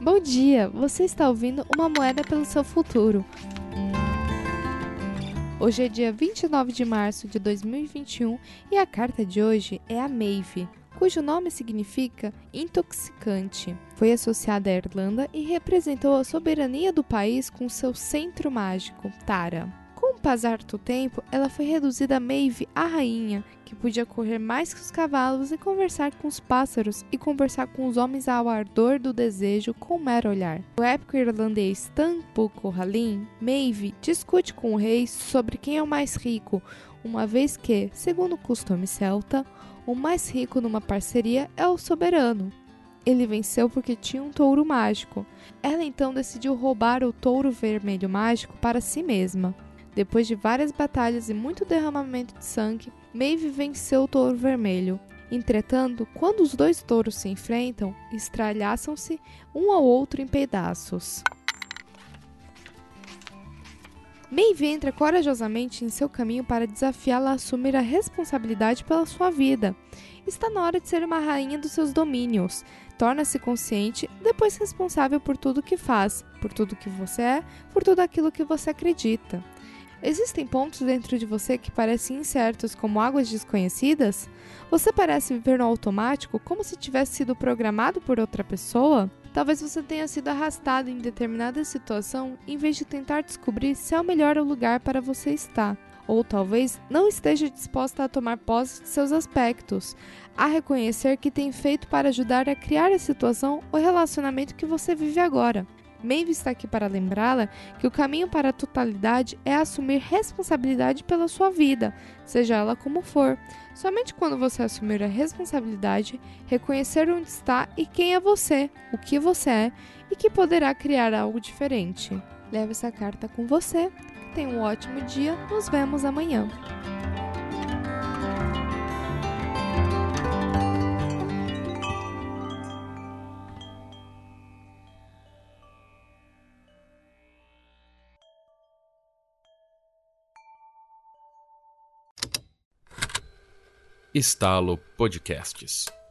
Bom dia! Você está ouvindo Uma Moeda pelo Seu Futuro. Hoje é dia 29 de março de 2021 e a carta de hoje é a Maeve, cujo nome significa intoxicante. Foi associada à Irlanda e representou a soberania do país com seu centro mágico, Tara. Passar do tempo, ela foi reduzida a Maeve, a rainha, que podia correr mais que os cavalos e conversar com os pássaros e conversar com os homens ao ardor do desejo com um mero olhar. No épico irlandês Tampo Corralin, Maeve discute com o rei sobre quem é o mais rico, uma vez que, segundo o costume celta, o mais rico numa parceria é o soberano. Ele venceu porque tinha um touro mágico. Ela então decidiu roubar o touro vermelho mágico para si mesma. Depois de várias batalhas e muito derramamento de sangue, Maeve venceu o touro vermelho. Entretanto, quando os dois touros se enfrentam, estralhaçam-se um ao outro em pedaços. Maeve entra corajosamente em seu caminho para desafiá-la a assumir a responsabilidade pela sua vida. Está na hora de ser uma rainha dos seus domínios. Torna-se consciente, depois responsável por tudo que faz, por tudo que você é, por tudo aquilo que você acredita. Existem pontos dentro de você que parecem incertos, como águas desconhecidas? Você parece viver no automático, como se tivesse sido programado por outra pessoa? Talvez você tenha sido arrastado em determinada situação em vez de tentar descobrir se é o melhor lugar para você estar. Ou talvez não esteja disposta a tomar posse de seus aspectos, a reconhecer que tem feito para ajudar a criar a situação ou relacionamento que você vive agora. Maeve está aqui para lembrá-la que o caminho para a totalidade é assumir responsabilidade pela sua vida, seja ela como for. Somente quando você assumir a responsabilidade, reconhecer onde está e quem é você, o que você é e que poderá criar algo diferente. Leve essa carta com você. Tenha um ótimo dia. Nos vemos amanhã. Estalo Podcasts.